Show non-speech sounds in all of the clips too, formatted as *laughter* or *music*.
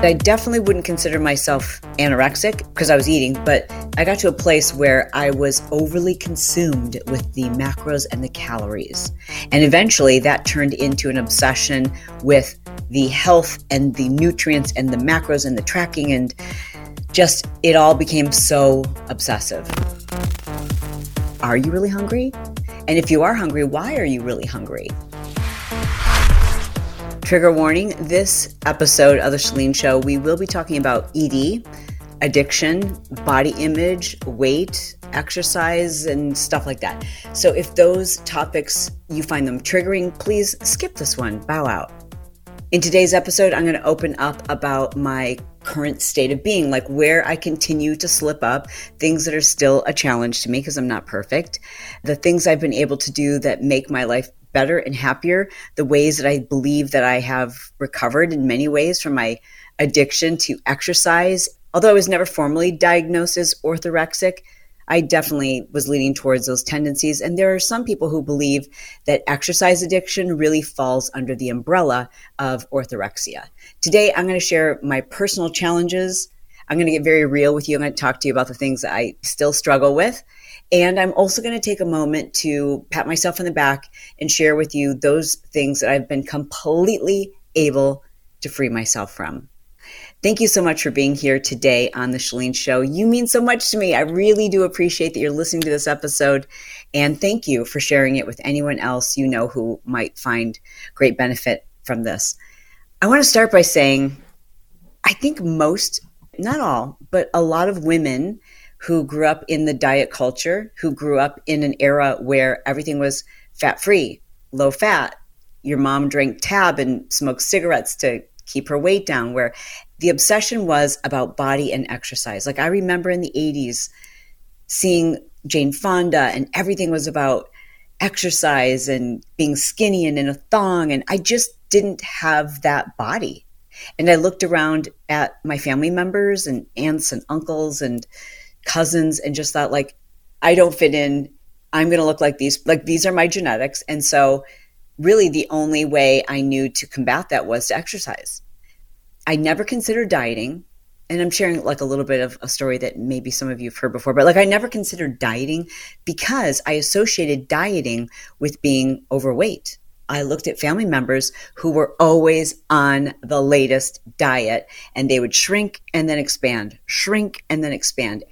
I definitely wouldn't consider myself anorexic because I was eating, but I got to a place where I was overly consumed with the macros and the calories. And eventually that turned into an obsession with the health and the nutrients and the macros and the tracking, and just it all became so obsessive. Are you really hungry? And if you are hungry, why are you really hungry? Trigger warning this episode of The Chalene Show, we will be talking about ED, addiction, body image, weight, exercise, and stuff like that. So if those topics you find them triggering, please skip this one, bow out. In today's episode, I'm going to open up about my current state of being, like where I continue to slip up, things that are still a challenge to me because I'm not perfect, the things I've been able to do that make my life better and happier, the ways that I believe that I have recovered in many ways from my addiction to exercise. Although I was never formally diagnosed as orthorexic, I definitely was leaning towards those tendencies. And there are some people who believe that exercise addiction really falls under the umbrella of orthorexia. Today, I'm going to share my personal challenges. I'm going to get very real with you. I'm going to talk to you about the things that I still struggle with. And I'm also going to take a moment to pat myself on the back and share with you those things that I've been completely able to free myself from. Thank you so much for being here today on The Chalene Show. You mean so much to me. I really do appreciate that you're listening to this episode. And thank you for sharing it with anyone else you know who might find great benefit from this. I want to start by saying I think most, not all, but a lot of women who grew up in the diet culture, who grew up in an era where everything was fat free, low fat. Your mom drank tab and smoked cigarettes to keep her weight down, where the obsession was about body and exercise. Like I remember in the 80s seeing Jane Fonda, and everything was about exercise and being skinny and in a thong. And I just didn't have that body. And I looked around at my family members and aunts and uncles and cousins and just thought like I don't fit in. I'm going to look like these like these are my genetics and so really the only way I knew to combat that was to exercise. I never considered dieting and I'm sharing like a little bit of a story that maybe some of you have heard before, but like I never considered dieting because I associated dieting with being overweight. I looked at family members who were always on the latest diet and they would shrink and then expand, shrink and then expand.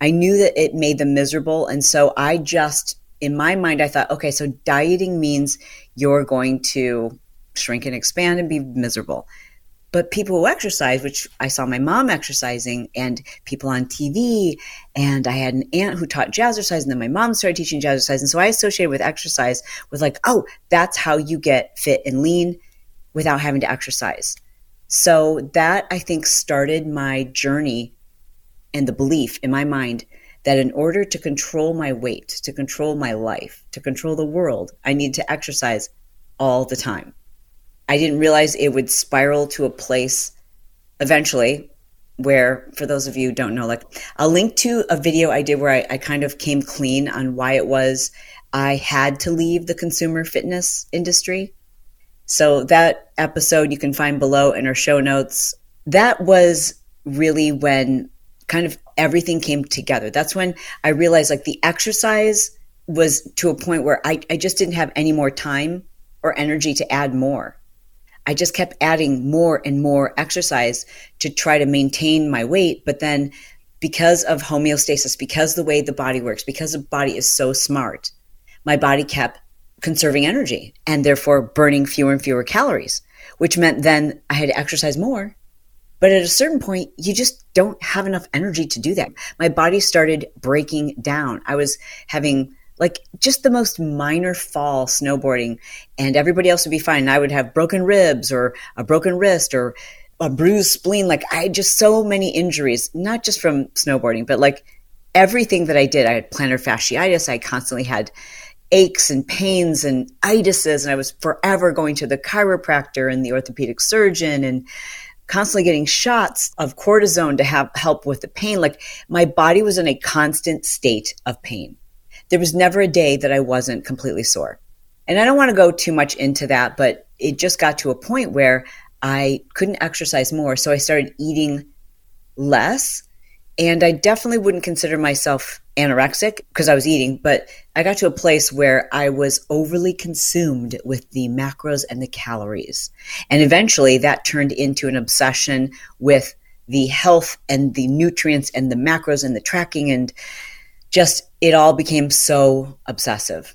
I knew that it made them miserable. And so I just, in my mind, I thought, okay, so dieting means you're going to shrink and expand and be miserable. But people who exercise, which I saw my mom exercising and people on TV, and I had an aunt who taught jazzercise, and then my mom started teaching jazzercise. And so I associated with exercise with like, oh, that's how you get fit and lean without having to exercise. So that I think started my journey and the belief in my mind that in order to control my weight, to control my life, to control the world, I need to exercise all the time. I didn't realize it would spiral to a place eventually where, for those of you who don't know, like I'll link to a video I did where I, I kind of came clean on why it was I had to leave the consumer fitness industry. So that episode you can find below in our show notes. That was really when kind of everything came together. That's when I realized like the exercise was to a point where I, I just didn't have any more time or energy to add more. I just kept adding more and more exercise to try to maintain my weight. But then because of homeostasis, because the way the body works, because the body is so smart, my body kept conserving energy and therefore burning fewer and fewer calories, which meant then I had to exercise more but at a certain point, you just don't have enough energy to do that. My body started breaking down. I was having like just the most minor fall snowboarding, and everybody else would be fine. And I would have broken ribs or a broken wrist or a bruised spleen. Like I had just so many injuries, not just from snowboarding, but like everything that I did. I had plantar fasciitis. I constantly had aches and pains and itises, and I was forever going to the chiropractor and the orthopedic surgeon and constantly getting shots of cortisone to have help with the pain. Like my body was in a constant state of pain. There was never a day that I wasn't completely sore. And I don't want to go too much into that, but it just got to a point where I couldn't exercise more. So I started eating less. And I definitely wouldn't consider myself anorexic because I was eating, but I got to a place where I was overly consumed with the macros and the calories. And eventually that turned into an obsession with the health and the nutrients and the macros and the tracking and just it all became so obsessive.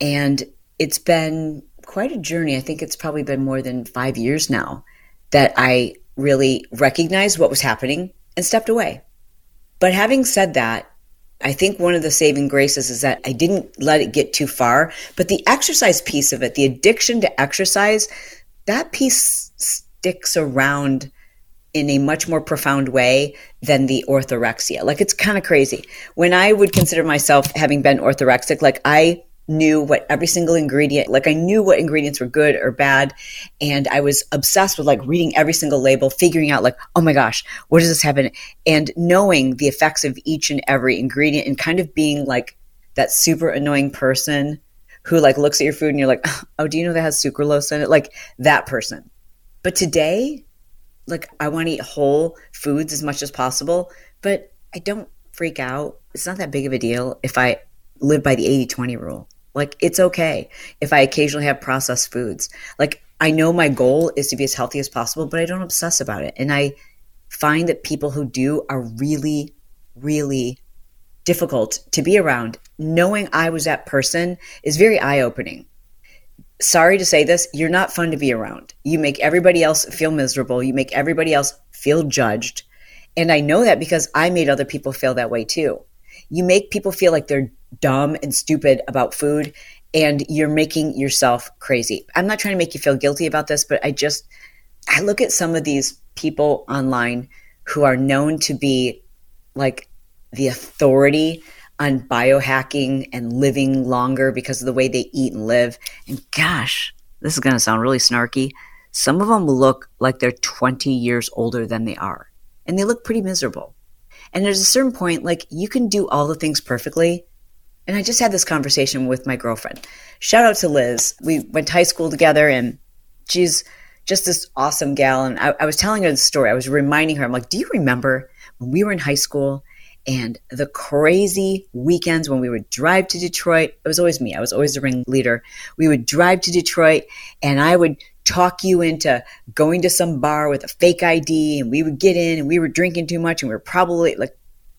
And it's been quite a journey. I think it's probably been more than five years now that I really recognized what was happening and stepped away. But having said that, I think one of the saving graces is that I didn't let it get too far. But the exercise piece of it, the addiction to exercise, that piece sticks around in a much more profound way than the orthorexia. Like it's kind of crazy. When I would consider myself having been orthorexic, like I knew what every single ingredient, like I knew what ingredients were good or bad. And I was obsessed with like reading every single label, figuring out like, oh my gosh, what does this have in? And knowing the effects of each and every ingredient and kind of being like that super annoying person who like looks at your food and you're like, oh, do you know that has sucralose in it? Like that person. But today, like I want to eat whole foods as much as possible, but I don't freak out. It's not that big of a deal if I live by the 80 20 rule. Like it's okay if I occasionally have processed foods. Like I know my goal is to be as healthy as possible, but I don't obsess about it. And I find that people who do are really, really difficult to be around. Knowing I was that person is very eye opening. Sorry to say this, you're not fun to be around. You make everybody else feel miserable. You make everybody else feel judged. And I know that because I made other people feel that way too. You make people feel like they're dumb and stupid about food and you're making yourself crazy. I'm not trying to make you feel guilty about this, but I just I look at some of these people online who are known to be like the authority on biohacking and living longer because of the way they eat and live. And gosh, this is going to sound really snarky. Some of them look like they're 20 years older than they are, and they look pretty miserable. And there's a certain point, like you can do all the things perfectly, and I just had this conversation with my girlfriend. Shout out to Liz. We went to high school together and she's just this awesome gal. And I, I was telling her the story. I was reminding her, I'm like, do you remember when we were in high school and the crazy weekends when we would drive to Detroit? It was always me. I was always the ringleader. We would drive to Detroit and I would talk you into going to some bar with a fake ID and we would get in and we were drinking too much and we were probably like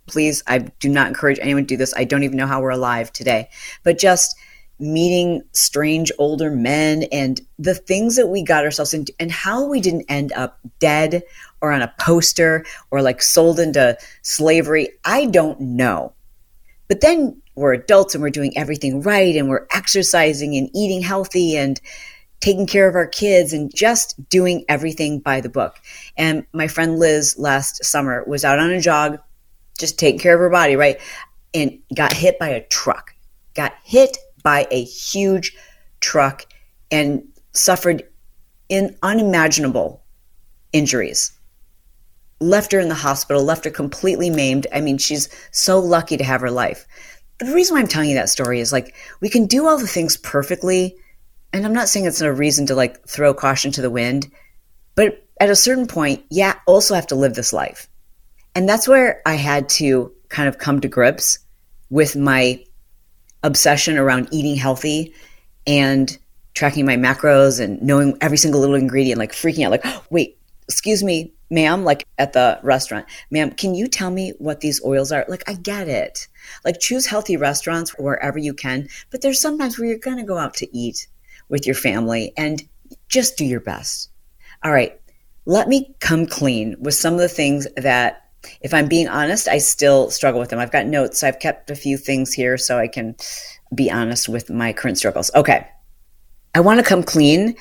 please, I do not encourage anyone to do this. I don't even know how we're alive today. But just meeting strange older men and the things that we got ourselves into and how we didn't end up dead or on a poster or like sold into slavery, I don't know. But then we're adults and we're doing everything right and we're exercising and eating healthy and taking care of our kids and just doing everything by the book. And my friend Liz last summer was out on a jog just taking care of her body, right? And got hit by a truck, got hit by a huge truck and suffered in unimaginable injuries. Left her in the hospital, left her completely maimed. I mean, she's so lucky to have her life. The reason why I'm telling you that story is like we can do all the things perfectly. And I'm not saying it's a reason to like throw caution to the wind, but at a certain point, yeah, also have to live this life. And that's where I had to kind of come to grips with my obsession around eating healthy and tracking my macros and knowing every single little ingredient, like freaking out, like, *gasps* wait, excuse me, ma'am, like at the restaurant, ma'am, can you tell me what these oils are? Like, I get it. Like, choose healthy restaurants wherever you can, but there's sometimes where you're going to go out to eat with your family and just do your best. All right, let me come clean with some of the things that if I'm being honest, I still struggle with them. I've got notes. So I've kept a few things here so I can be honest with my current struggles. Okay. I want to come clean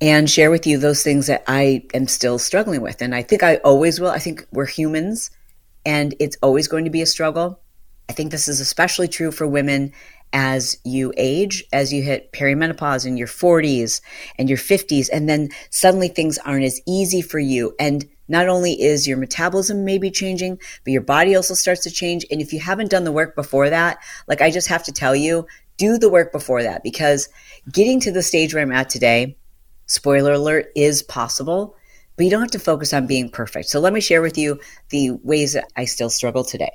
and share with you those things that I am still struggling with. And I think I always will. I think we're humans and it's always going to be a struggle. I think this is especially true for women as you age, as you hit perimenopause in your 40s and your 50s, and then suddenly things aren't as easy for you. And not only is your metabolism maybe changing, but your body also starts to change. And if you haven't done the work before that, like I just have to tell you, do the work before that because getting to the stage where I'm at today, spoiler alert, is possible, but you don't have to focus on being perfect. So let me share with you the ways that I still struggle today.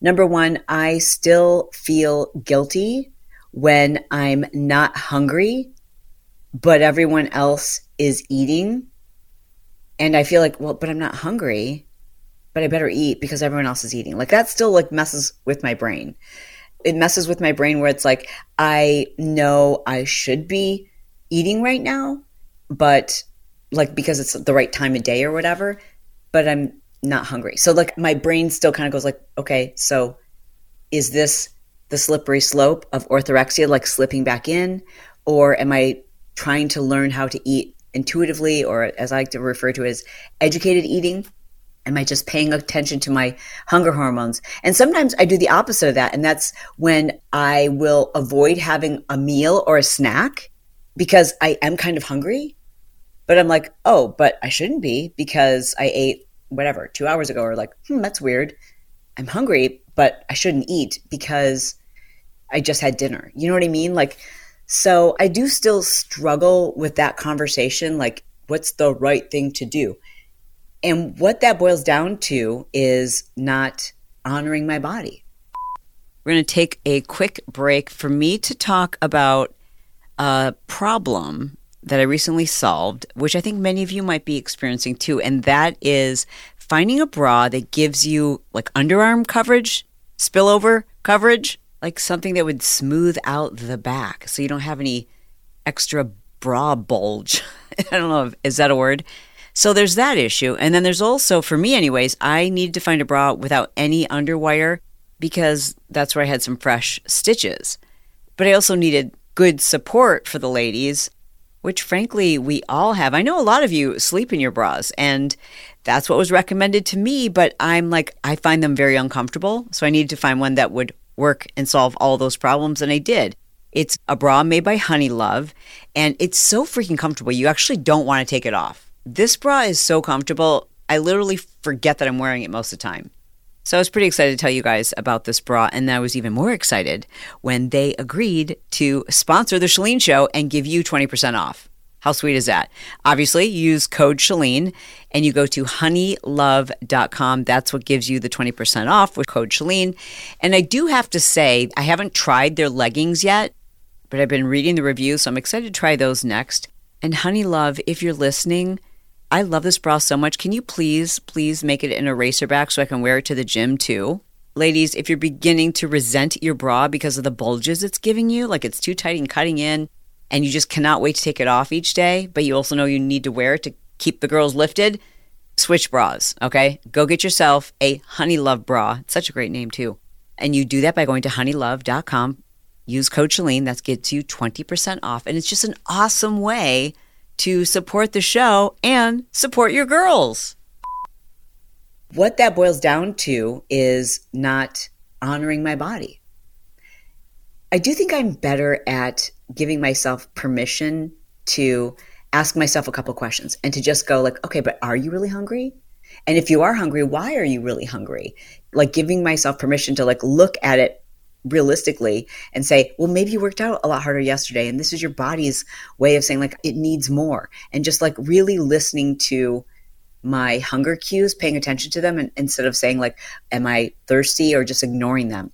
Number one, I still feel guilty when I'm not hungry, but everyone else is eating. And I feel like, well, but I'm not hungry, but I better eat because everyone else is eating. Like that still like messes with my brain. It messes with my brain where it's like, I know I should be eating right now, but like because it's the right time of day or whatever, but I'm not hungry. So like my brain still kind of goes like, okay, so is this the slippery slope of orthorexia, like slipping back in, or am I trying to learn how to eat intuitively, or as I like to refer to as educated eating? Am I just paying attention to my hunger hormones? And sometimes I do the opposite of that. And that's when I will avoid having a meal or a snack because I am kind of hungry. But I'm like, oh, but I shouldn't be because I ate whatever two hours ago or like hmm that's weird i'm hungry but i shouldn't eat because i just had dinner you know what i mean like so i do still struggle with that conversation like what's the right thing to do? And what that boils down to is not honoring my body. We're going to take a quick break for me to talk about a problem that I recently solved, which I think many of you might be experiencing too, and that is finding a bra that gives you like underarm coverage, spillover coverage, like something that would smooth out the back so you don't have any extra bra bulge. *laughs* I don't know, if, is that a word? So there's that issue. And then there's also, for me, anyways, I needed to find a bra without any underwire because that's where I had some fresh stitches. But I also needed good support for the ladies which frankly we all have. I know a lot of you sleep in your bras, and that's what was recommended to me, but I'm like, I find them very uncomfortable. So I needed to find one that would work and solve all those problems, and I did. It's a bra made by Honeylove, and it's so freaking comfortable. You actually don't want to take it off. This bra is so comfortable, I literally forget that I'm wearing it most of the time. So I was pretty excited to tell you guys about this bra, and I was even more excited when they agreed to sponsor the Chalene Show and give you 20% off. How sweet is that? Obviously, use code Chalene and you go to honeylove.com. That's what gives you the 20% off with code Chalene. And I do have to say, I haven't tried their leggings yet, but I've been reading the reviews, so I'm excited to try those next. And Honeylove, if you're listening, I love this bra so much. Can you please, please make it an racerback so I can wear it to the gym too? Ladies, if you're beginning to resent your bra because of the bulges it's giving you, like it's too tight and cutting in, and you just cannot wait to take it off each day, but you also know you need to wear it to keep the girls lifted, switch bras, okay? Go get yourself a Honeylove bra. It's such a great name too. And you do that by going to honeylove.com. Use code Chalene. That gets you 20% off. And it's just an awesome way to support the show and support your girls. What that boils down to is not honoring my body. I do think I'm better at giving myself permission to ask myself a couple questions and to just go like, okay, but are you really hungry? And if you are hungry, why are you really hungry? Like giving myself permission to like look at it realistically and say, well, maybe you worked out a lot harder yesterday. And this is your body's way of saying, like, it needs more. And just like really listening to my hunger cues, paying attention to them, and instead of saying, like, am I thirsty or just ignoring them.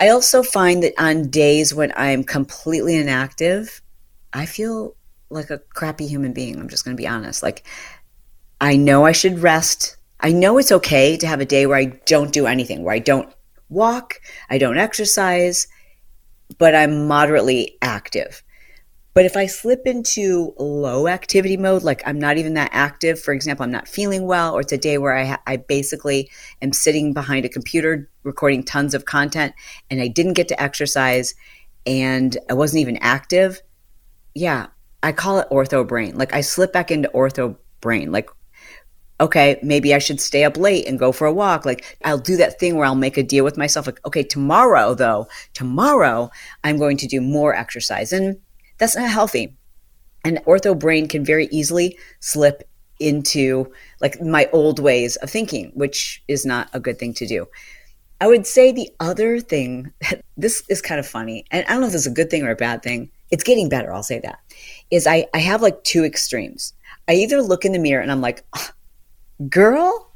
I also find that on days when I'm completely inactive, I feel like a crappy human being. I'm just going to be honest. Like, I know I should rest. I know it's okay to have a day where I don't do anything, where I don't walk, I don't exercise, but I'm moderately active. But if I slip into low activity mode, like I'm not even that active, for example, I'm not feeling well, or it's a day where I, ha- I basically am sitting behind a computer recording tons of content and I didn't get to exercise and I wasn't even active, yeah, I call it ortho brain. Like I slip back into ortho brain. Like, okay, maybe I should stay up late and go for a walk. Like I'll do that thing where I'll make a deal with myself. Like, okay, tomorrow though, tomorrow I'm going to do more exercise. And that's not healthy. And ortho brain can very easily slip into like my old ways of thinking, which is not a good thing to do. I would say the other thing, that *laughs* this is kind of funny, and I don't know if this is a good thing or a bad thing. It's getting better, I'll say that. Is I, I have like two extremes. I either look in the mirror and I'm like, girl,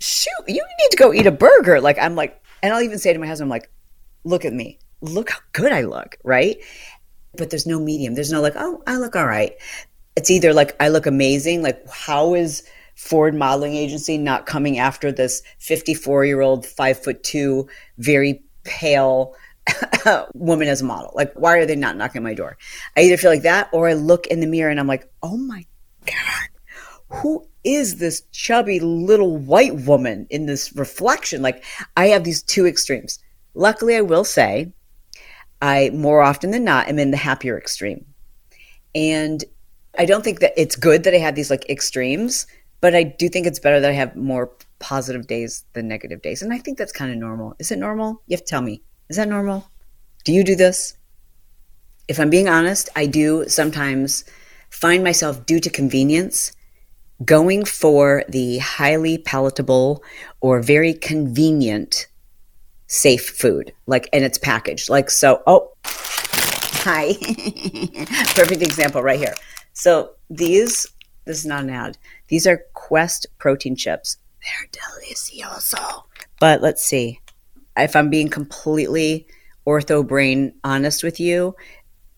shoot, you need to go eat a burger. Like, I'm like, and I'll even say to my husband, I'm like, look at me. Look how good I look, right? But there's no medium. There's no like, oh, I look all right. It's either like, I look amazing. Like, how is Ford modeling agency not coming after this 54 year old, five foot two, very pale *laughs* woman as a model? Like, why are they not knocking my door? I either feel like that or I look in the mirror and I'm like, oh my God, who is this chubby little white woman in this reflection? Like, I have these two extremes. Luckily, I will say, I more often than not am in the happier extreme. And I don't think that it's good that I have these like extremes but I do think it's better that I have more positive days than negative days. And I think that's kind of normal. Is it normal? You have to tell me. Is that normal? Do you do this? If I'm being honest, I do sometimes find myself, due to convenience, going for the highly palatable or very convenient safe food, like, and it's packaged. Like, so, oh, hi. *laughs* Perfect example right here. So these, this is not an ad. These are Quest protein chips. They're delicioso. But let's see. If I'm being completely ortho brain honest with you,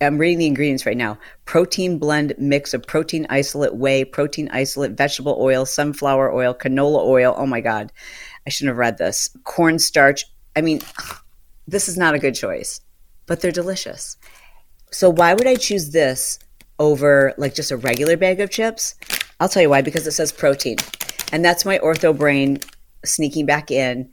I'm reading the ingredients right now. Protein blend mix of protein isolate, whey, protein isolate, vegetable oil, sunflower oil, canola oil. Oh my God. I shouldn't have read this. Cornstarch. I mean, this is not a good choice, but they're delicious. So why would I choose this over like just a regular bag of chips? I'll tell you why, because it says protein. And that's my ortho brain sneaking back in.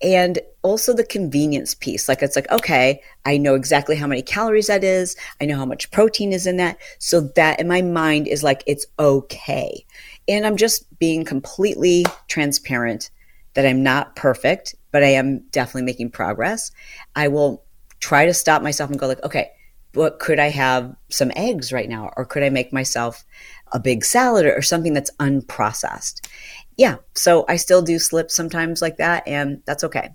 And also the convenience piece. Like it's like, okay, I know exactly how many calories that is. I know how much protein is in that. So that in my mind is like, it's okay. And I'm just being completely transparent that I'm not perfect, but I am definitely making progress. I will try to stop myself and go like, okay, but could I have some eggs right now? Or could I make myself a big salad or something that's unprocessed. Yeah, so I still do slip sometimes like that, and that's okay.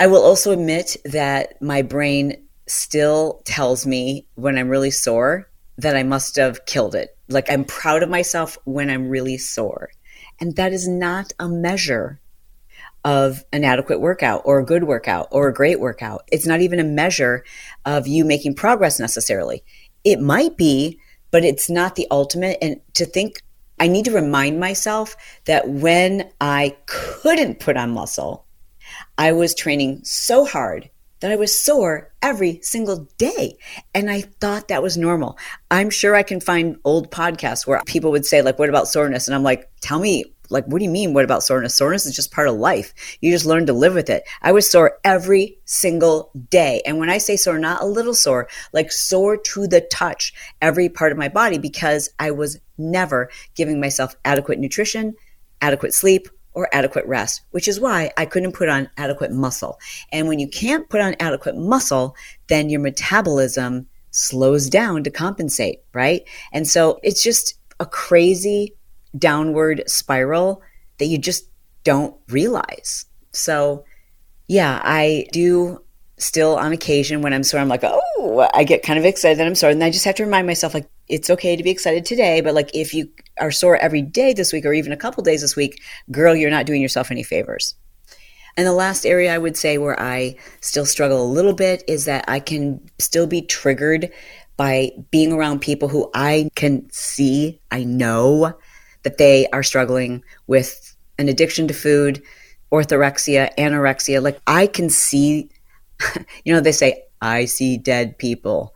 I will also admit that my brain still tells me when I'm really sore that I must have killed it. Like I'm proud of myself when I'm really sore. And that is not a measure of an adequate workout or a good workout or a great workout. It's not even a measure of you making progress necessarily. It might be but it's not the ultimate. And to think, I need to remind myself that when I couldn't put on muscle, I was training so hard that I was sore every single day. And I thought that was normal. I'm sure I can find old podcasts where people would say, like, what about soreness? And I'm like, tell me like, what do you mean? What about soreness? Soreness is just part of life. You just learn to live with it. I was sore every single day. And when I say sore, not a little sore, like sore to the touch, every part of my body because I was never giving myself adequate nutrition, adequate sleep, or adequate rest, which is why I couldn't put on adequate muscle. And when you can't put on adequate muscle, then your metabolism slows down to compensate, right? And so it's just a crazy downward spiral that you just don't realize. So, yeah, I do still on occasion when I'm sore, I'm like, oh, I get kind of excited that I'm sore. And I just have to remind myself, like, it's okay to be excited today. But like, if you are sore every day this week or even a couple days this week, girl, you're not doing yourself any favors. And the last area I would say where I still struggle a little bit is that I can still be triggered by being around people who I can see, I know that they are struggling with an addiction to food, orthorexia, anorexia. Like I can see, *laughs* you know, they say, I see dead people.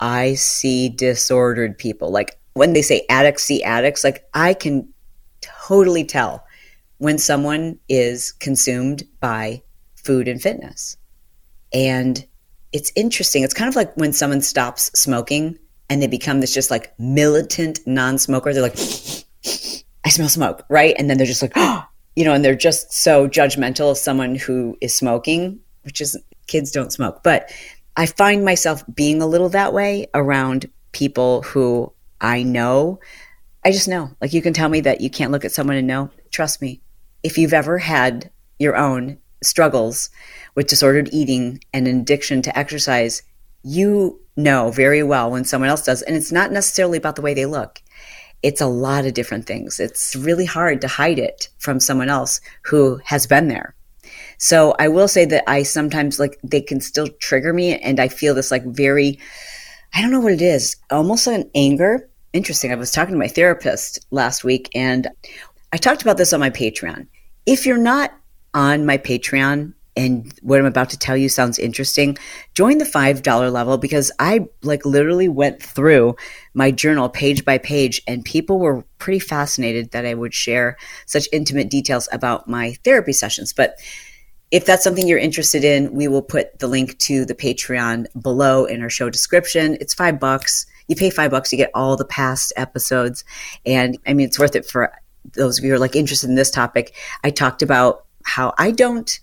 I see disordered people. Like when they say addicts see addicts, like I can totally tell when someone is consumed by food and fitness. And it's interesting. It's kind of like when someone stops smoking and they become this just like militant non-smoker. They're like, *gasps* I smell smoke, right? And then they're just like, oh, *gasps* you know, and they're just so judgmental of someone who is smoking, which is kids don't smoke. But I find myself being a little that way around people who I know. I just know. Like you can tell me that you can't look at someone and know. Trust me. If you've ever had your own struggles with disordered eating and an addiction to exercise, you know very well when someone else does. And it's not necessarily about the way they look. It's a lot of different things. It's really hard to hide it from someone else who has been there. So I will say that I sometimes like they can still trigger me and I feel this like very I don't know what it is, almost like an anger. Interesting. I was talking to my therapist last week and I talked about this on my Patreon. If you're not on my Patreon and what I'm about to tell you sounds interesting, join the $5 level because I like literally went through my journal page by page and people were pretty fascinated that I would share such intimate details about my therapy sessions. But if that's something you're interested in, we will put the link to the Patreon below in our show description. It's five bucks. You pay five bucks, you get all the past episodes. And I mean, it's worth it for those of you who are like interested in this topic. I talked about how I don't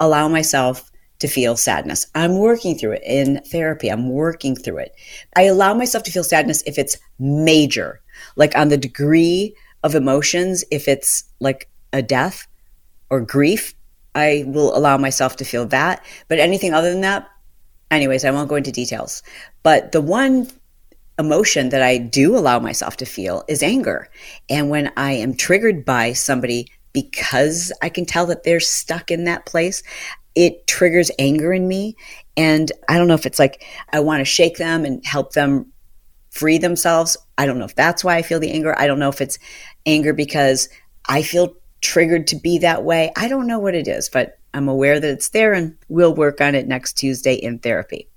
allow myself to feel sadness. I'm working through it in therapy. I'm working through it. I allow myself to feel sadness if it's major, like on the degree of emotions, if it's like a death or grief, I will allow myself to feel that. But anything other than that, anyways, I won't go into details. But the one emotion that I do allow myself to feel is anger. And when I am triggered by somebody because I can tell that they're stuck in that place, it triggers anger in me. And I don't know if it's like I want to shake them and help them free themselves. I don't know if that's why I feel the anger. I don't know if it's anger because I feel triggered to be that way. I don't know what it is, but I'm aware that it's there and we'll work on it next Tuesday in therapy.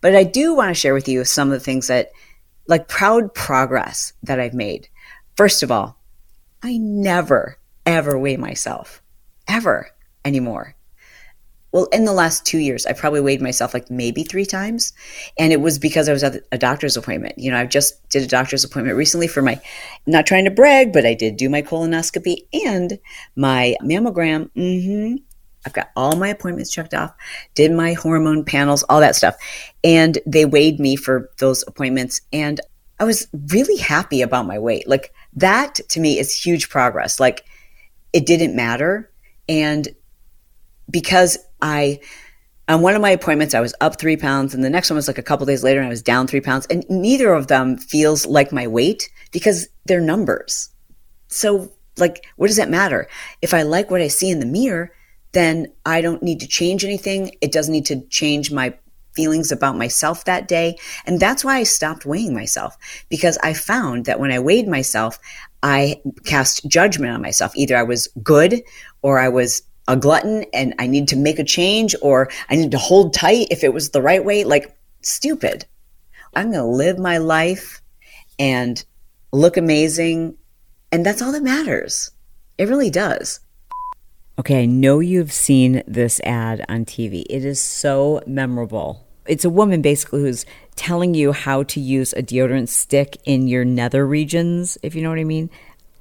But I do want to share with you some of the things that, like, proud progress that I've made. First of all, I never, ever weigh myself, ever anymore well, in the last two years, I probably weighed myself like maybe three times. And it was because I was at a doctor's appointment. You know, I just did a doctor's appointment recently for my, not trying to brag, but I did do my colonoscopy and my mammogram. Mm-hmm. I've got all my appointments checked off, did my hormone panels, all that stuff. And they weighed me for those appointments. And I was really happy about my weight. Like that to me is huge progress. Like it didn't matter. And because I on one of my appointments I was up three pounds and the next one was like a couple days later and I was down three pounds and neither of them feels like my weight because they're numbers. So like what does that matter? If I like what I see in the mirror, then I don't need to change anything. It doesn't need to change my feelings about myself that day. And that's why I stopped weighing myself because I found that when I weighed myself, I cast judgment on myself. Either I was good or I was a glutton and I need to make a change or I need to hold tight if it was the right way. Like, stupid. I'm going to live my life and look amazing. And that's all that matters. It really does. Okay, I know you've seen this ad on TV. It is so memorable. It's a woman basically who's telling you how to use a deodorant stick in your nether regions, if you know what I mean.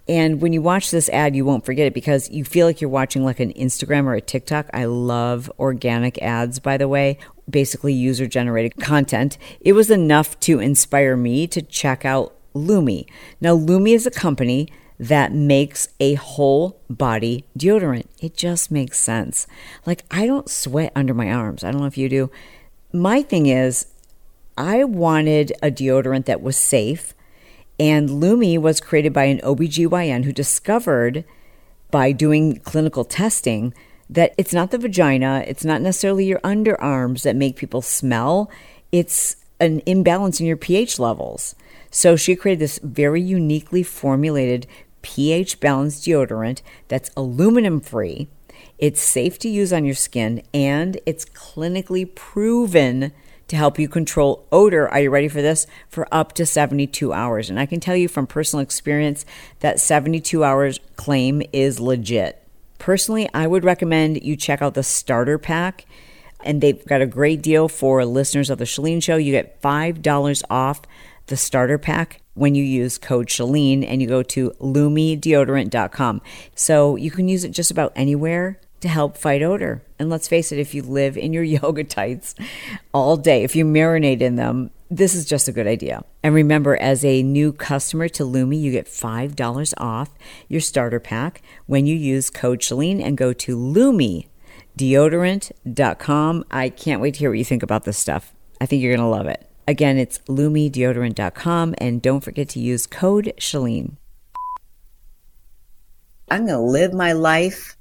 And when you watch this ad, you won't forget it because you feel like you're watching like an Instagram or a TikTok. I love organic ads, by the way, basically user generated content. It was enough to inspire me to check out Lume. Now, Lume is a company that makes a whole body deodorant. It just makes sense. Like, I don't sweat under my arms. I don't know if you do. My thing is, I wanted a deodorant that was safe and Lume was created by an OBGYN who discovered by doing clinical testing that it's not the vagina, it's not necessarily your underarms that make people smell, it's an imbalance in your pH levels. So she created this very uniquely formulated pH balanced deodorant that's aluminum free. It's safe to use on your skin and it's clinically proven to help you control odor. Are you ready for this? For up to 72 hours. And I can tell you from personal experience that 72 hours claim is legit. Personally, I would recommend you check out the starter pack. And they've got a great deal for listeners of the Chalene Show. You get $5 off the starter pack when you use code Chalene and you go to lumedeodorant.com. So you can use it just about anywhere to help fight odor. And let's face it, if you live in your *laughs* yoga tights all day, if you marinate in them, this is just a good idea. And remember, as a new customer to Lume, you get $5 off your starter pack when you use code Chalene and go to lumedeodorant.com. I can't wait to hear what you think about this stuff. I think you're going to love it. Again, it's lumedeodorant.com and don't forget to use code Chalene. I'm going to live my life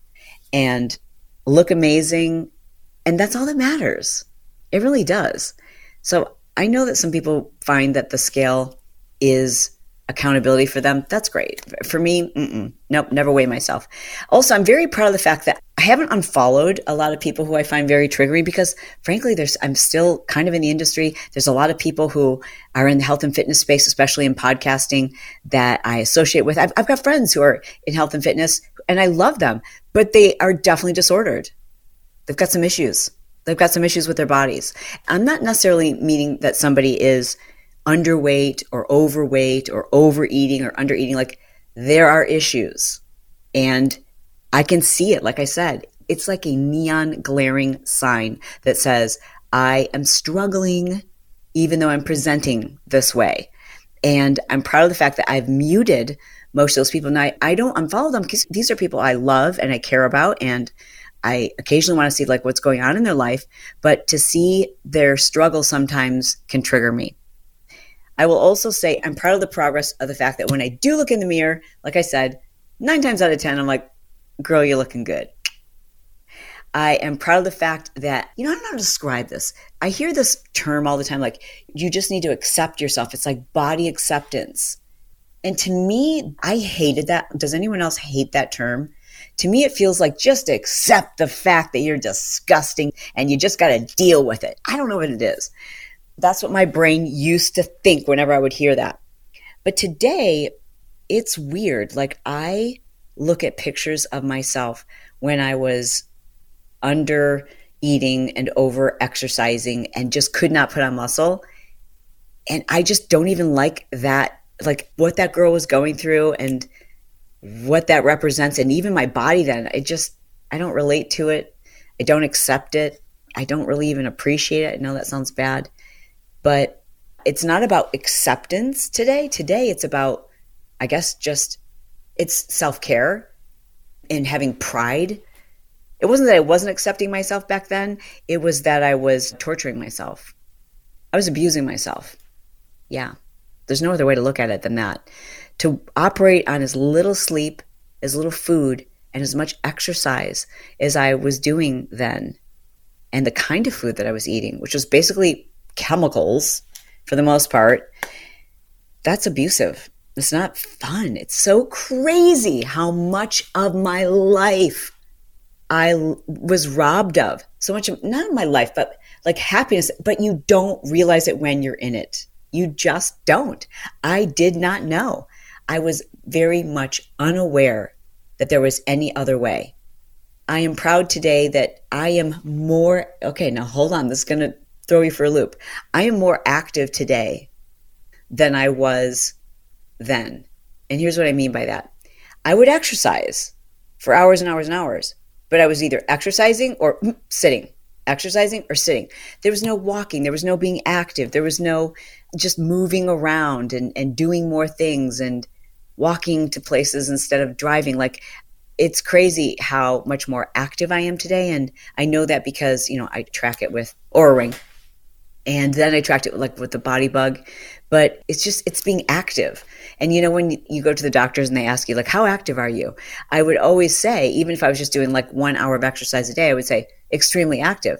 and look amazing. And that's all that matters. It really does. So I know that some people find that the scale is accountability for them. That's great. For me, mm-mm. nope, never weigh myself. Also, I'm very proud of the fact that I haven't unfollowed a lot of people who I find very triggering because frankly, there's, I'm still kind of in the industry. There's a lot of people who are in the health and fitness space, especially in podcasting that I associate with. I've, I've got friends who are in health and fitness and I love them, but they are definitely disordered. They've got some issues. They've got some issues with their bodies. I'm not necessarily meaning that somebody is underweight or overweight or overeating or undereating. Like there are issues. And I can see it. Like I said, it's like a neon glaring sign that says, I am struggling even though I'm presenting this way. And I'm proud of the fact that I've muted most of those people. And I, I don't unfollow them because these are people I love and I care about. And I occasionally want to see like what's going on in their life, but to see their struggle sometimes can trigger me. I will also say I'm proud of the progress of the fact that when I do look in the mirror, like I said, nine times out of 10, I'm like, girl, you're looking good. I am proud of the fact that, you know, I don't know how to describe this. I hear this term all the time, like, you just need to accept yourself. It's like body acceptance. And to me, I hated that. Does anyone else hate that term? To me, it feels like just accept the fact that you're disgusting and you just got to deal with it. I don't know what it is. That's what my brain used to think whenever I would hear that. But today, it's weird. Like, I look at pictures of myself when I was under eating and over exercising and just could not put on muscle. And I just don't even like that, like what that girl was going through and what that represents and even my body then i just i don't relate to it. I don't accept it. I don't really even appreciate it. I know that sounds bad but it's not about acceptance today. Today it's about i guess just it's self-care and having pride. It wasn't that i wasn't accepting myself back then. It was that i was torturing myself. I was abusing myself. Yeah there's no other way to look at it than that to operate on as little sleep, as little food, and as much exercise as I was doing then, and the kind of food that I was eating, which was basically chemicals for the most part, that's abusive. It's not fun. It's so crazy how much of my life I was robbed of. So much of not my life, but like happiness, but you don't realize it when you're in it. You just don't. I did not know. I was very much unaware that there was any other way. I am proud today that I am more, okay, now hold on, this is going to throw you for a loop. I am more active today than I was then. And here's what I mean by that I would exercise for hours and hours and hours, but I was either exercising or mm, sitting, exercising or sitting. There was no walking, there was no being active, there was no just moving around and, and doing more things and walking to places instead of driving. Like it's crazy how much more active I am today. And I know that because, you know, I track it with Oura Ring. And then I tracked it like with the BodyBugg. But it's just, it's being active. And you know, when you go to the doctors and they ask you, like, how active are you? I would always say, even if I was just doing like one hour of exercise a day, I would say, extremely active.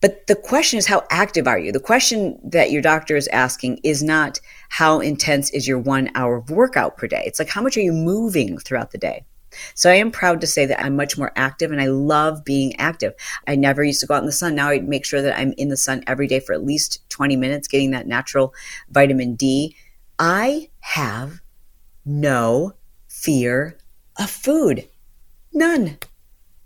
But the question is, how active are you? The question that your doctor is asking is not how intense is your one hour of workout per day. It's like, how much are you moving throughout the day? So I am proud to say that I'm much more active and I love being active. I never used to go out in the sun. Now I make sure that I'm in the sun every day for at least 20 minutes, getting that natural vitamin D. I have no fear of food. None.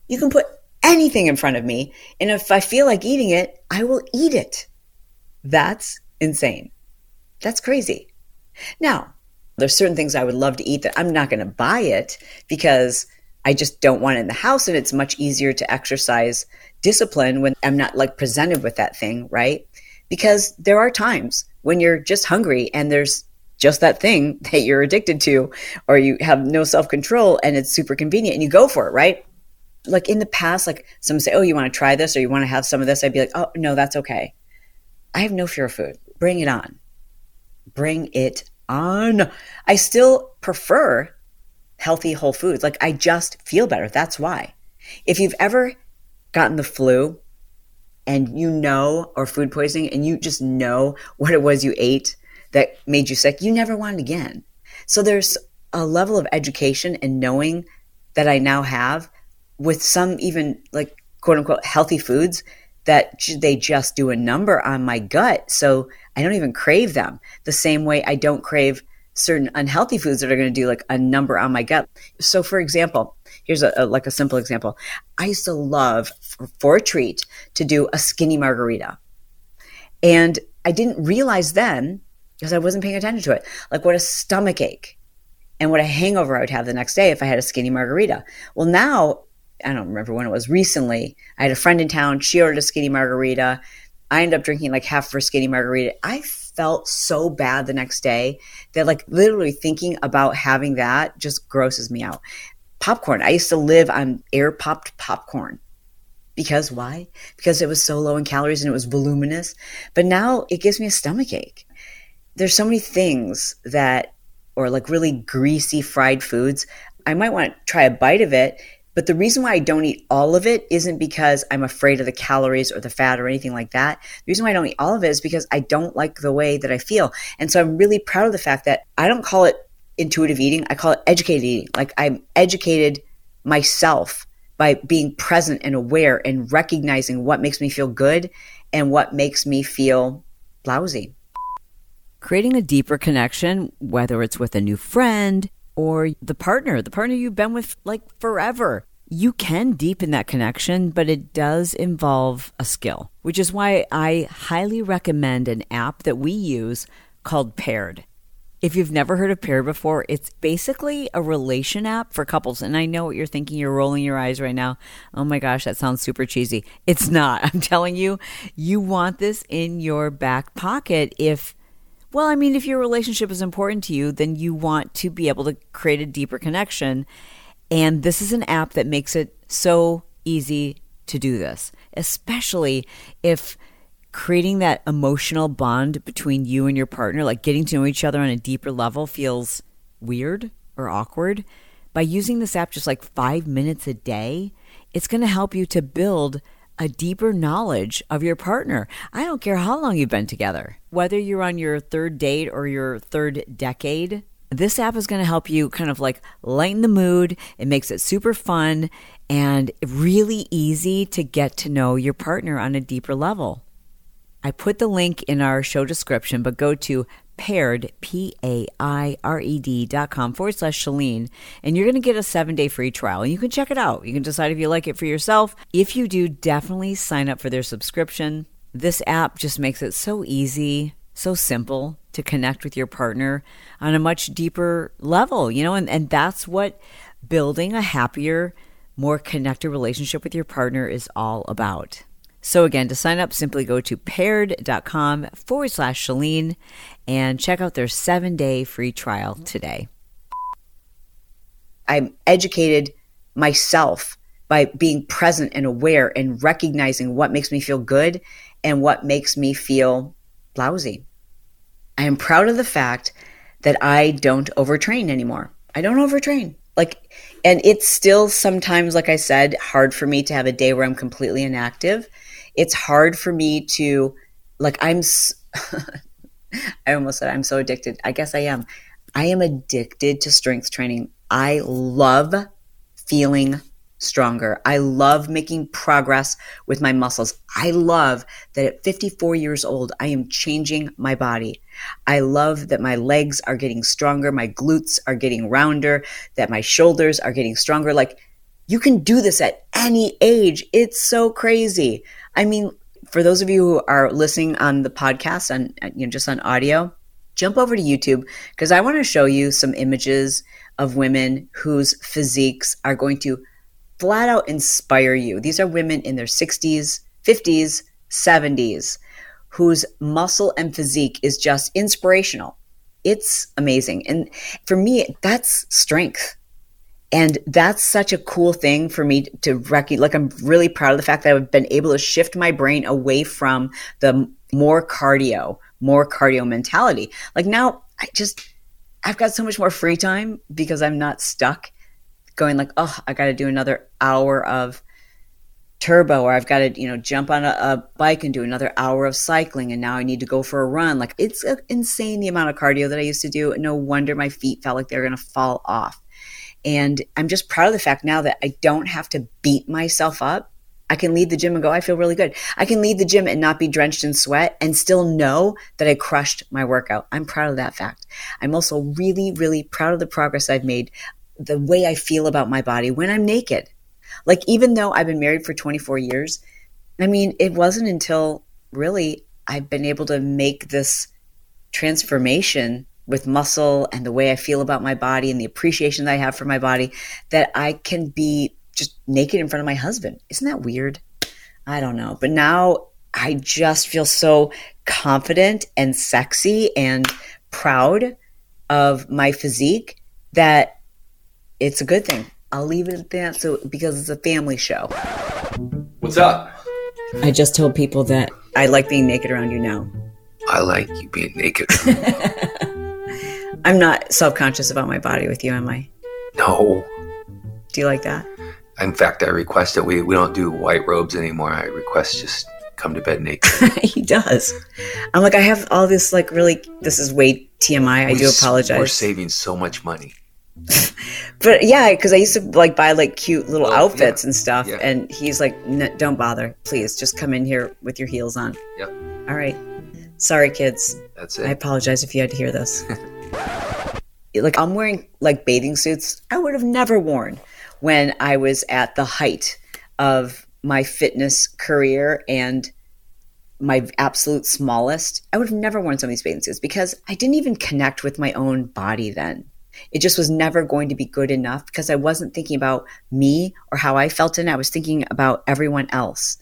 You can put anything in front of me. And if I feel like eating it, I will eat it. That's insane. That's crazy. Now, there's certain things I would love to eat that I'm not going to buy it because I just don't want it in the house. And it's much easier to exercise discipline when I'm not like presented with that thing, right? Because there are times when you're just hungry and there's just that thing *laughs* that you're addicted to, or you have no self control and it's super convenient and you go for it, right? Like in the past, like someone say, Oh, you want to try this or you want to have some of this? I'd be like, Oh, no, that's okay. I have no fear of food. Bring it on. Bring it on. I still prefer healthy whole foods. Like I just feel better. That's why. If you've ever gotten the flu and you know, or food poisoning, and you just know what it was you ate that made you sick, you never want it again. So there's a level of education and knowing that I now have with some even like quote unquote healthy foods that they just do a number on my gut. So I don't even crave them the same way I don't crave certain unhealthy foods that are going to do like a number on my gut. So for example, here's a, a, like a simple example. I used to love for, for a treat to do a skinny margarita. And I didn't realize then because I wasn't paying attention to it, like what a stomach ache and what a hangover I would have the next day if I had a skinny margarita. Well, now I don't remember when it was recently. I had a friend in town. She ordered a skinny margarita. I ended up drinking like half of her skinny margarita. I felt so bad the next day that like literally thinking about having that just grosses me out. Popcorn. I used to live on air popped popcorn. Because why? Because it was so low in calories and it was voluminous. But now it gives me a stomach ache. There's so many things that, or like really greasy fried foods. I might want to try a bite of it but the reason why I don't eat all of it isn't because I'm afraid of the calories or the fat or anything like that. The reason why I don't eat all of it is because I don't like the way that I feel. And so I'm really proud of the fact that I don't call it intuitive eating, I call it educated eating. Like I'm educated myself by being present and aware and recognizing what makes me feel good and what makes me feel lousy. Creating a deeper connection, whether it's with a new friend, or the partner, the partner you've been with like forever. You can deepen that connection, but it does involve a skill, which is why I highly recommend an app that we use called Paired. If you've never heard of Paired before, it's basically a relation app for couples. And I know what you're thinking. You're rolling your eyes right now. Oh my gosh, that sounds super cheesy. It's not. *laughs* I'm telling you, you want this in your back pocket if well, I mean, if your relationship is important to you, then you want to be able to create a deeper connection. And this is an app that makes it so easy to do this, especially if creating that emotional bond between you and your partner, like getting to know each other on a deeper level, feels weird or awkward. By using this app just like five minutes a day, it's going to help you to build a deeper knowledge of your partner. I don't care how long you've been together, whether you're on your third date or your third decade. This app is going to help you kind of like lighten the mood. It makes it super fun and really easy to get to know your partner on a deeper level. I put the link in our show description, but go to paired, P A I R E D dot com forward slash Chalene, and you're going to get a seven day free trial. And you can check it out. You can decide if you like it for yourself. If you do, definitely sign up for their subscription. This app just makes it so easy, so simple to connect with your partner on a much deeper level, you know, and, and that's what building a happier, more connected relationship with your partner is all about. So, again, to sign up, simply go to paired.com forward slash Chalene and check out their seven day free trial today. I'm educated myself by being present and aware and recognizing what makes me feel good and what makes me feel lousy. I am proud of the fact that I don't overtrain anymore. I don't overtrain. Like, and it's still sometimes, like I said, hard for me to have a day where I'm completely inactive it's hard for me to like i'm *laughs* i almost said i'm so addicted. I guess i am. I am addicted to strength training. I love feeling stronger. I love making progress with my muscles. I love that at 54 years old i am changing my body. I love that my legs are getting stronger my glutes are getting rounder that my shoulders are getting stronger. Like you can do this at any age. It's so crazy I mean, for those of you who are listening on the podcast, on you know, just on audio, jump over to YouTube because I want to show you some images of women whose physiques are going to flat out inspire you. These are women in their 60s, 50s, 70s whose muscle and physique is just inspirational. It's amazing. And for me, that's strength. And that's such a cool thing for me to recognize. Like, I'm really proud of the fact that I've been able to shift my brain away from the more cardio, more cardio mentality. Like, now I just, I've got so much more free time because I'm not stuck going like, oh, I got to do another hour of turbo or I've got to, you know, jump on a, a, bike and do another hour of cycling and now I need to go for a run. Like it's uh, insane the amount of cardio that I used to do. No wonder my feet felt like they were going to fall off. And I'm just proud of the fact now that I don't have to beat myself up. I can leave the gym and go, I feel really good. I can leave the gym and not be drenched in sweat and still know that I crushed my workout. I'm proud of that fact. I'm also really, really proud of the progress I've made, the way I feel about my body when I'm naked. Like, even though I've been married for 24 years, I mean, it wasn't until really I've been able to make this transformation with muscle and the way I feel about my body and the appreciation that I have for my body that I can be just naked in front of my husband. Isn't that weird? I don't know. But now I just feel so confident and sexy and proud of my physique that it's a good thing. I'll leave it at that. So because it's a family show. What's up? I just told people that I like being naked around you now. I like you being naked. *laughs* I'm not self conscious about my body with you, am I? No. Do you like that? In fact, I request that we, we don't do white robes anymore. I request just come to bed naked. *laughs* he does. I'm like, I have all this, like, really, this is way TMI. I we do apologize. We're saving so much money *laughs* but yeah, because I used to like buy like cute little oh, outfits yeah. and stuff, yeah. and he's like, "Don't bother, please, just come in here with your heels on." Yep. All right. Sorry, kids. That's it. I apologize if you had to hear this. *laughs* like I'm wearing like bathing suits I would have never worn when I was at the height of my fitness career and my absolute smallest. I would have never worn some of these bathing suits because I didn't even connect with my own body then. It just was never going to be good enough because I wasn't thinking about me or how I felt in it. I was thinking about everyone else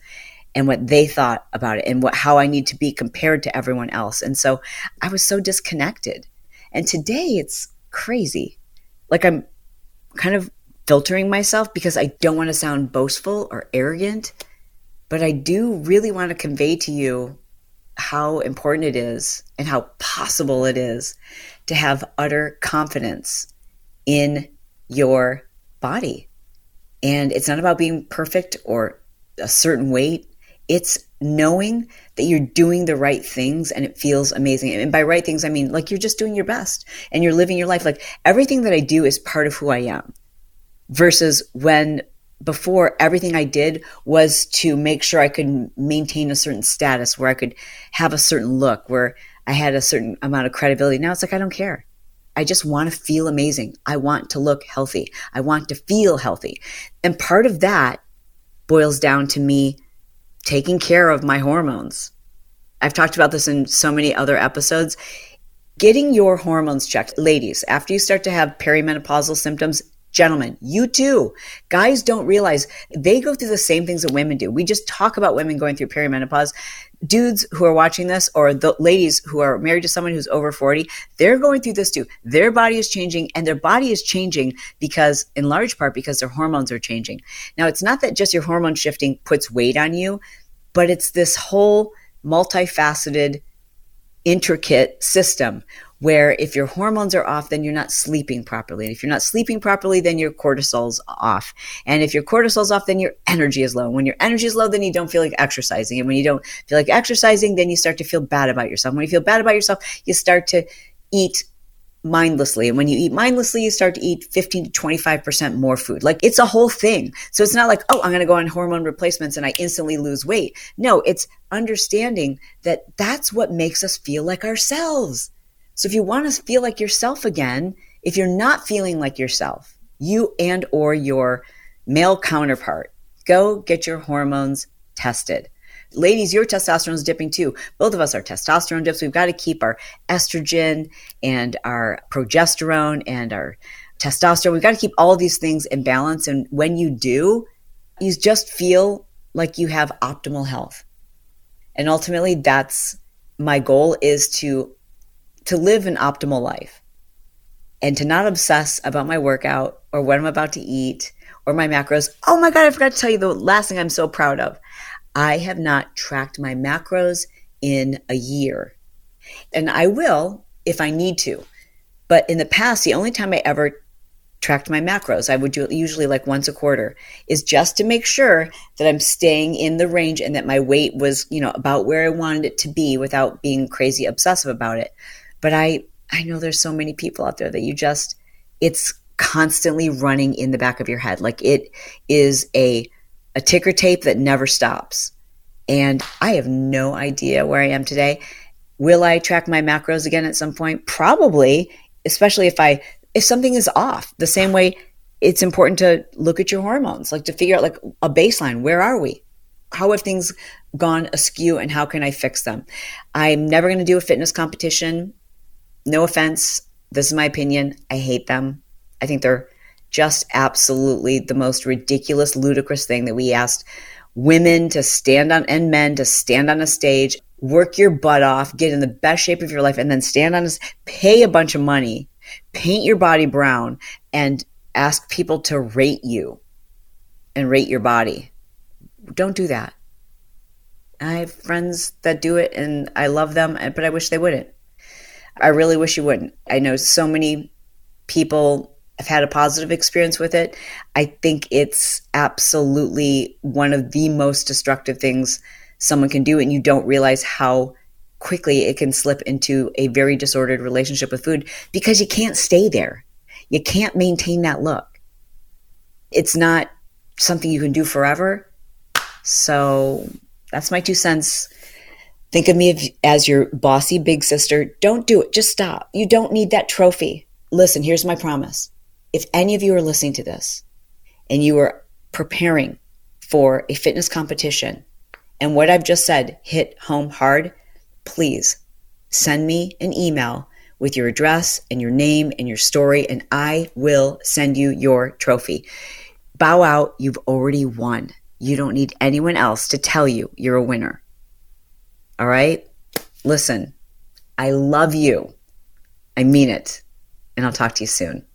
and what they thought about it and what how I need to be compared to everyone else. And so I was so disconnected. And today it's crazy. Like I'm kind of filtering myself because I don't want to sound boastful or arrogant, but I do really want to convey to you how important it is and how possible it is to have utter confidence in your body. And it's not about being perfect or a certain weight. It's knowing that you're doing the right things and it feels amazing. And by right things, I mean like you're just doing your best and you're living your life. Like everything that I do is part of who I am versus when before everything I did was to make sure I could maintain a certain status where I could have a certain look, where I had a certain amount of credibility. Now it's like, I don't care. I just want to feel amazing. I want to look healthy. I want to feel healthy. And part of that boils down to me taking care of my hormones. I've talked about this in so many other episodes. Getting your hormones checked. Ladies, after you start to have perimenopausal symptoms, Gentlemen, you too. Guys don't realize they go through the same things that women do. We just talk about women going through perimenopause. Dudes who are watching this, or the ladies who are married to someone who's over 40, they're going through this too. Their body is changing, and their body is changing because, in large part, because their hormones are changing. Now, it's not that just your hormone shifting puts weight on you, but it's this whole multifaceted, intricate system where if your hormones are off, then you're not sleeping properly. And if you're not sleeping properly, then your cortisol's off. And if your cortisol's off, then your energy is low. And when your energy is low, then you don't feel like exercising. And when you don't feel like exercising, then you start to feel bad about yourself. When you feel bad about yourself, you start to eat mindlessly. And when you eat mindlessly, you start to eat 15 to 25% more food. Like it's a whole thing. So it's not like, oh, I'm going to go on hormone replacements and I instantly lose weight. No, it's understanding that that's what makes us feel like ourselves. So if you want to feel like yourself again, if you're not feeling like yourself, you and or your male counterpart, go get your hormones tested. Ladies, your testosterone is dipping too. Both of us are testosterone dips. We've got to keep our estrogen and our progesterone and our testosterone. We've got to keep all these things in balance. And when you do, you just feel like you have optimal health. And ultimately, that's my goal is to to live an optimal life and to not obsess about my workout or what I'm about to eat or my macros. Oh my God, I forgot to tell you the last thing I'm so proud of. I have not tracked my macros in a year. And I will if I need to. But in the past, the only time I ever tracked my macros, I would do it usually like once a quarter, is just to make sure that I'm staying in the range and that my weight was, you know, about where I wanted it to be without being crazy obsessive about it. But I I know there's so many people out there that you just it's constantly running in the back of your head. Like it is a a ticker tape that never stops. And I have no idea where I am today. Will I track my macros again at some point? Probably, especially if I if something is off. The same way it's important to look at your hormones, like to figure out like a baseline. Where are we? How have things gone askew and how can I fix them? I'm never going to do a fitness competition. No offense. This is my opinion. I hate them. I think they're just absolutely the most ridiculous, ludicrous thing that we asked women to stand on and men to stand on a stage, work your butt off, get in the best shape of your life, and then stand on a pay a bunch of money, paint your body brown, and ask people to rate you and rate your body. Don't do that. I have friends that do it and I love them, but I wish they wouldn't. I really wish you wouldn't. I know so many people have had a positive experience with it. I think it's absolutely one of the most destructive things someone can do, and you don't realize how quickly it can slip into a very disordered relationship with food because you can't stay there. You can't maintain that look. It's not something you can do forever. So that's my two cents. Think of me as your bossy big sister. Don't do it. Just stop. You don't need that trophy. Listen, here's my promise if any of you are listening to this and you are preparing for a fitness competition and what I've just said hit home hard, please send me an email with your address and your name and your story, and I will send you your trophy. Bow out, you've already won. You don't need anyone else to tell you you're a winner. All right? Listen, I love you. I mean it. And I'll talk to you soon.